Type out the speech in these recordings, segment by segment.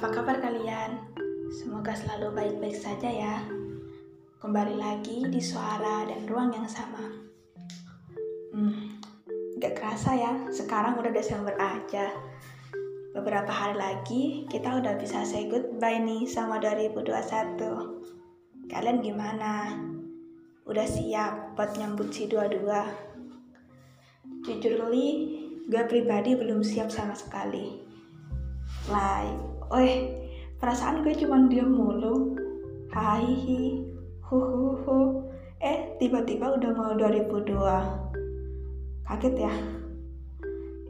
Apa kabar kalian? Semoga selalu baik-baik saja ya. Kembali lagi di suara dan ruang yang sama. Hmm, gak kerasa ya, sekarang udah Desember aja. Beberapa hari lagi kita udah bisa say goodbye nih sama 2021. Kalian gimana? Udah siap buat nyambut si dua-dua? Jujur li, gue pribadi belum siap sama sekali. Like, eh, perasaan gue cuma diam mulu. Hahihi, huhuhu. Eh, tiba-tiba udah mau 2002. Kaget ya?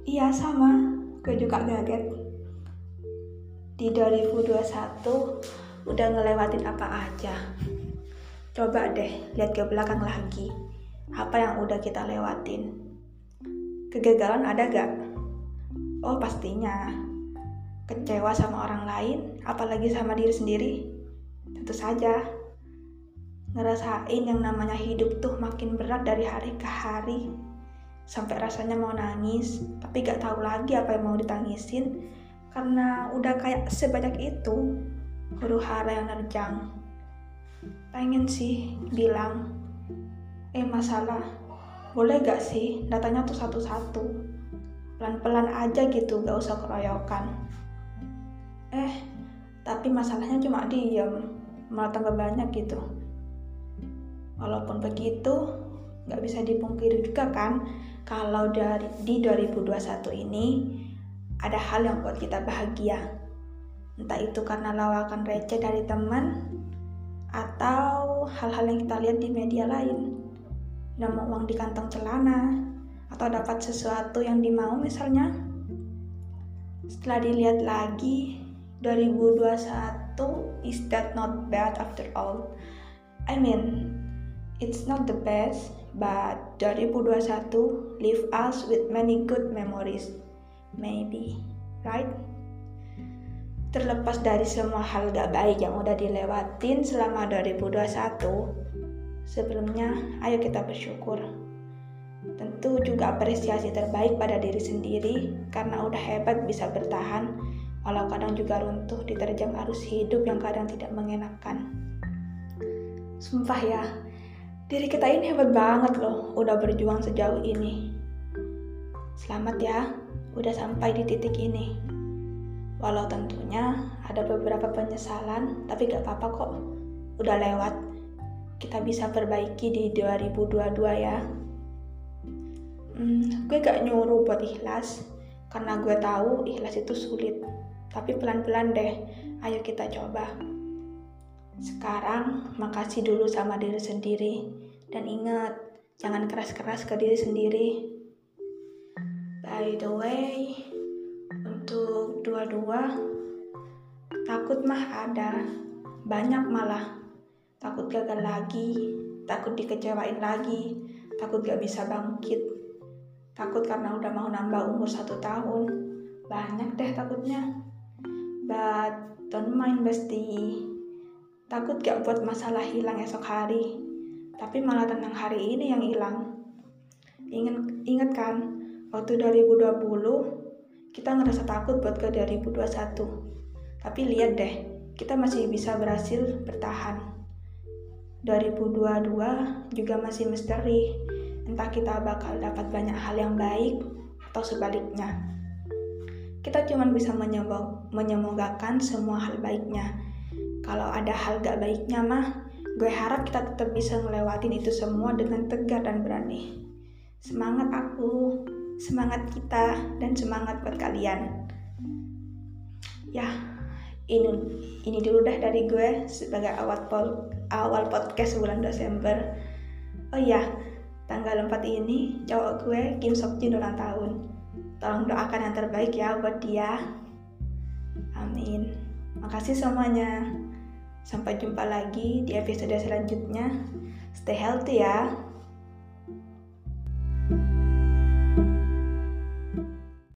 Iya sama, gue juga kaget. Di 2021 udah ngelewatin apa aja. Coba deh lihat ke belakang lagi. Apa yang udah kita lewatin? Kegagalan ada gak? Oh pastinya. Kecewa sama orang lain, apalagi sama diri sendiri? Tentu saja. Ngerasain yang namanya hidup tuh makin berat dari hari ke hari. Sampai rasanya mau nangis, tapi gak tahu lagi apa yang mau ditangisin karena udah kayak sebanyak itu huru hara yang nerjang. Pengen sih bilang, eh masalah boleh gak sih datanya tuh satu-satu pelan-pelan aja gitu gak usah keroyokan eh tapi masalahnya cuma diem malah tambah banyak gitu. Walaupun begitu gak bisa dipungkiri juga kan kalau dari di 2021 ini ada hal yang buat kita bahagia. Entah itu karena lawakan receh dari teman atau hal-hal yang kita lihat di media lain. Nemu uang di kantong celana atau dapat sesuatu yang dimau misalnya. Setelah dilihat lagi 2021 is that not bad after all? I mean it's not the best but 2021 leave us with many good memories. Maybe right? Terlepas dari semua hal gak baik yang udah dilewatin selama 2021 Sebelumnya, ayo kita bersyukur. Tentu juga apresiasi terbaik pada diri sendiri karena udah hebat bisa bertahan walau kadang juga runtuh diterjang arus hidup yang kadang tidak mengenakan. Sumpah ya, diri kita ini hebat banget loh udah berjuang sejauh ini. Selamat ya, udah sampai di titik ini. Walau tentunya ada beberapa penyesalan, tapi gak apa-apa kok. Udah lewat, kita bisa perbaiki di 2022 ya. Hmm, gue gak nyuruh buat ikhlas, karena gue tahu ikhlas itu sulit. Tapi pelan-pelan deh, ayo kita coba. Sekarang, makasih dulu sama diri sendiri. Dan ingat, jangan keras-keras ke diri sendiri. By the way, untuk dua-dua, takut mah ada. Banyak malah takut gagal lagi, takut dikecewain lagi, takut gak bisa bangkit, takut karena udah mau nambah umur satu tahun, banyak deh takutnya. Bestie, takut gak buat masalah hilang esok hari, tapi malah tentang hari ini yang hilang. Ingat, ingat kan, waktu 2020 kita ngerasa takut buat ke 2021. Tapi lihat deh, kita masih bisa berhasil bertahan. 2022 juga masih misteri. Entah kita bakal dapat banyak hal yang baik atau sebaliknya. Kita cuma bisa menyemogakan semua hal baiknya. Kalau ada hal gak baiknya mah, gue harap kita tetap bisa ngelewatin itu semua dengan tegar dan berani. Semangat aku, semangat kita, dan semangat buat kalian. Ya, ini ini dulu dah dari gue sebagai awal pol, awal podcast bulan Desember. Oh iya, tanggal 4 ini cowok gue Kim Sok Jin ulang tahun. Tolong doakan yang terbaik ya buat dia. Amin. Makasih semuanya. Sampai jumpa lagi di episode selanjutnya. Stay healthy ya.